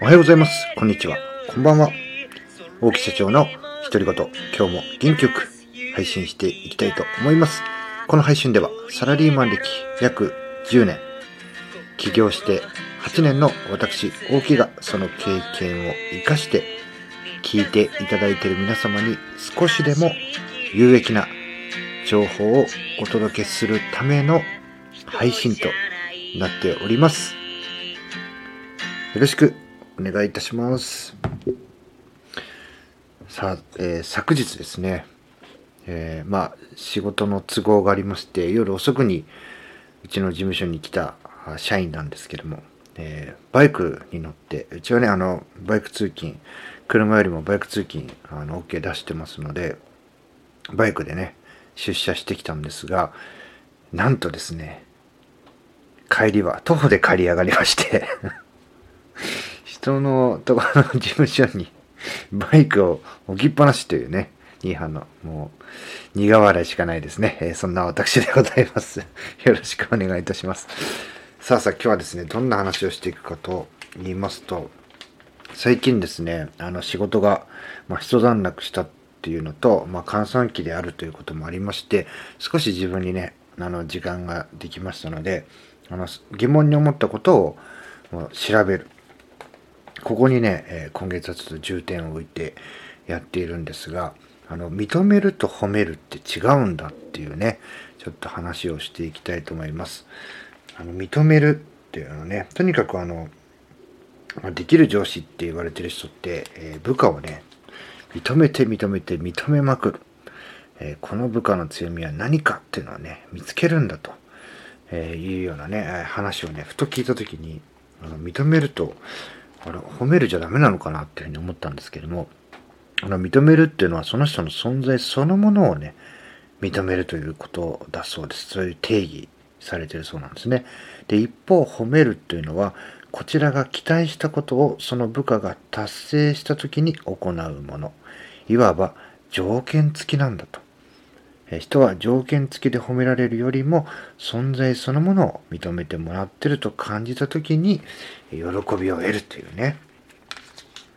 おはようございます。こんにちは。こんばんは。大木社長の独り言、今日も元気よく配信していきたいと思います。この配信ではサラリーマン歴約10年、起業して8年の私、大木がその経験を活かして聞いていただいている皆様に少しでも有益な情報をお届けするための配信となっております。よろしくお願いいたします。さあ、えー、昨日ですね、えー、まあ仕事の都合がありまして夜遅くにうちの事務所に来た社員なんですけども、えー、バイクに乗ってうちはねあのバイク通勤車よりもバイク通勤あの OK 出してますのでバイクでね出社してきたんですがなんとですね帰りは徒歩で帰り上がりまして 人のところの事務所にバイクを置きっぱなしというね、ニーハンの、もう、苦笑いしかないですね。えー、そんな私でございます。よろしくお願いいたします。さあさあ、今日はですね、どんな話をしていくかと言いますと、最近ですね、あの仕事が、まあ、一段落したっていうのと、まあ、閑散期であるということもありまして、少し自分にね、あの、時間ができましたので、あの、疑問に思ったことを調べる。ここにね、え今月はちょっと重点を置いてやっているんですが、あの、認めると褒めるって違うんだっていうね、ちょっと話をしていきたいと思います。あの、認めるっていうのはね、とにかくあの、できる上司って言われてる人って、え、部下をね、認めて認めて認めまくる。え、この部下の強みは何かっていうのはね、見つけるんだと、えーいうようなね、話をね、ふと聞いた時に、あの認めると、あれ、褒めるじゃダメなのかなっていうふうに思ったんですけども、あの、認めるっていうのはその人の存在そのものをね、認めるということだそうです。そういう定義されてるそうなんですね。で、一方、褒めるっていうのは、こちらが期待したことをその部下が達成した時に行うもの。いわば条件付きなんだと。人は条件付きで褒められるよりも存在そのものを認めてもらってると感じた時に喜びを得るというね。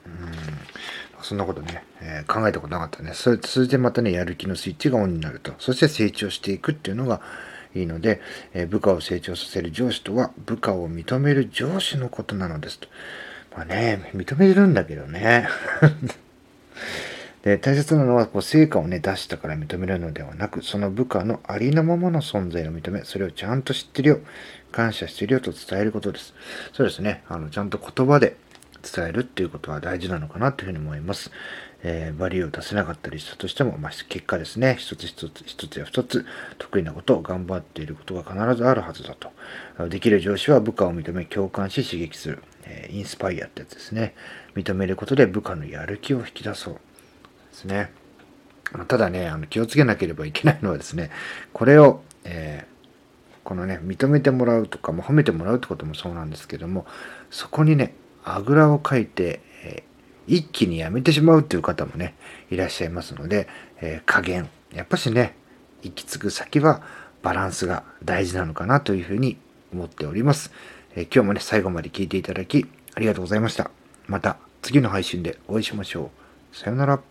うん。そんなことね、えー、考えたことなかったね。それそれでまたね、やる気のスイッチがオンになると。そして成長していくっていうのがいいので、えー、部下を成長させる上司とは部下を認める上司のことなのですと。まあね、認めるんだけどね。で大切なのはこう成果をね出したから認めるのではなくその部下のありのままの存在を認めそれをちゃんと知ってるよ感謝してるよと伝えることですそうですねあのちゃんと言葉で伝えるっていうことは大事なのかなというふうに思います。えー、バリューを出せなかったりしたとしても、まあ、結果ですね、一つ一つ、一つや二つ、得意なことを頑張っていることが必ずあるはずだと。できる上司は部下を認め、共感し、刺激する。えー、インスパイアってやつですね。認めることで部下のやる気を引き出そう。ですね。ただね、あの気をつけなければいけないのはですね、これを、えー、このね、認めてもらうとか、も褒めてもらうってこともそうなんですけども、そこにね、あぐらをかいて、えー、一気にやめてしまうっていう方もね、いらっしゃいますので、えー、加減。やっぱしね、行き着く先はバランスが大事なのかなというふうに思っております。え今日もね、最後まで聞いていただき、ありがとうございました。また次の配信でお会いしましょう。さようなら。